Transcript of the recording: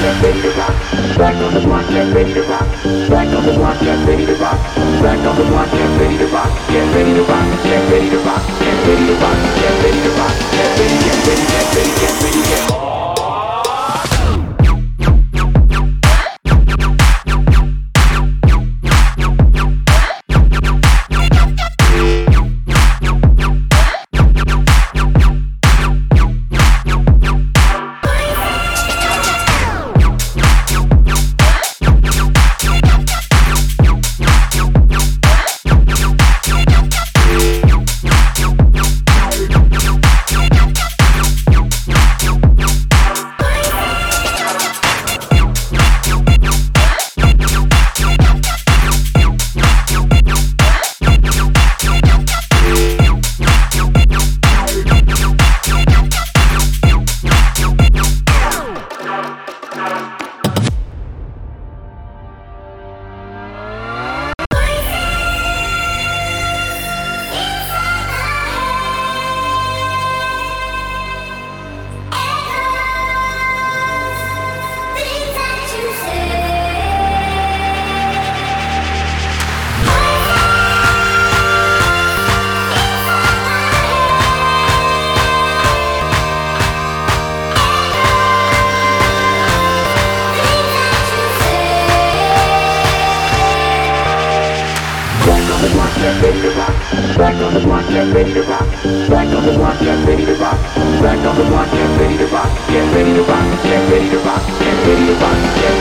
get ready to rock. Back on the block, get ready to rock. Back on the block, get ready to rock. Back on the block, get ready to rock. Get ready to rock. Get ready to rock. Get ready to rock. Get ready to rock. Back on the block, get ready to rock. Back on the block, get ready to rock. Back on the block, get ready to rock. Get ready to rock. Get ready to rock. Get ready to rock. Get ready to rock.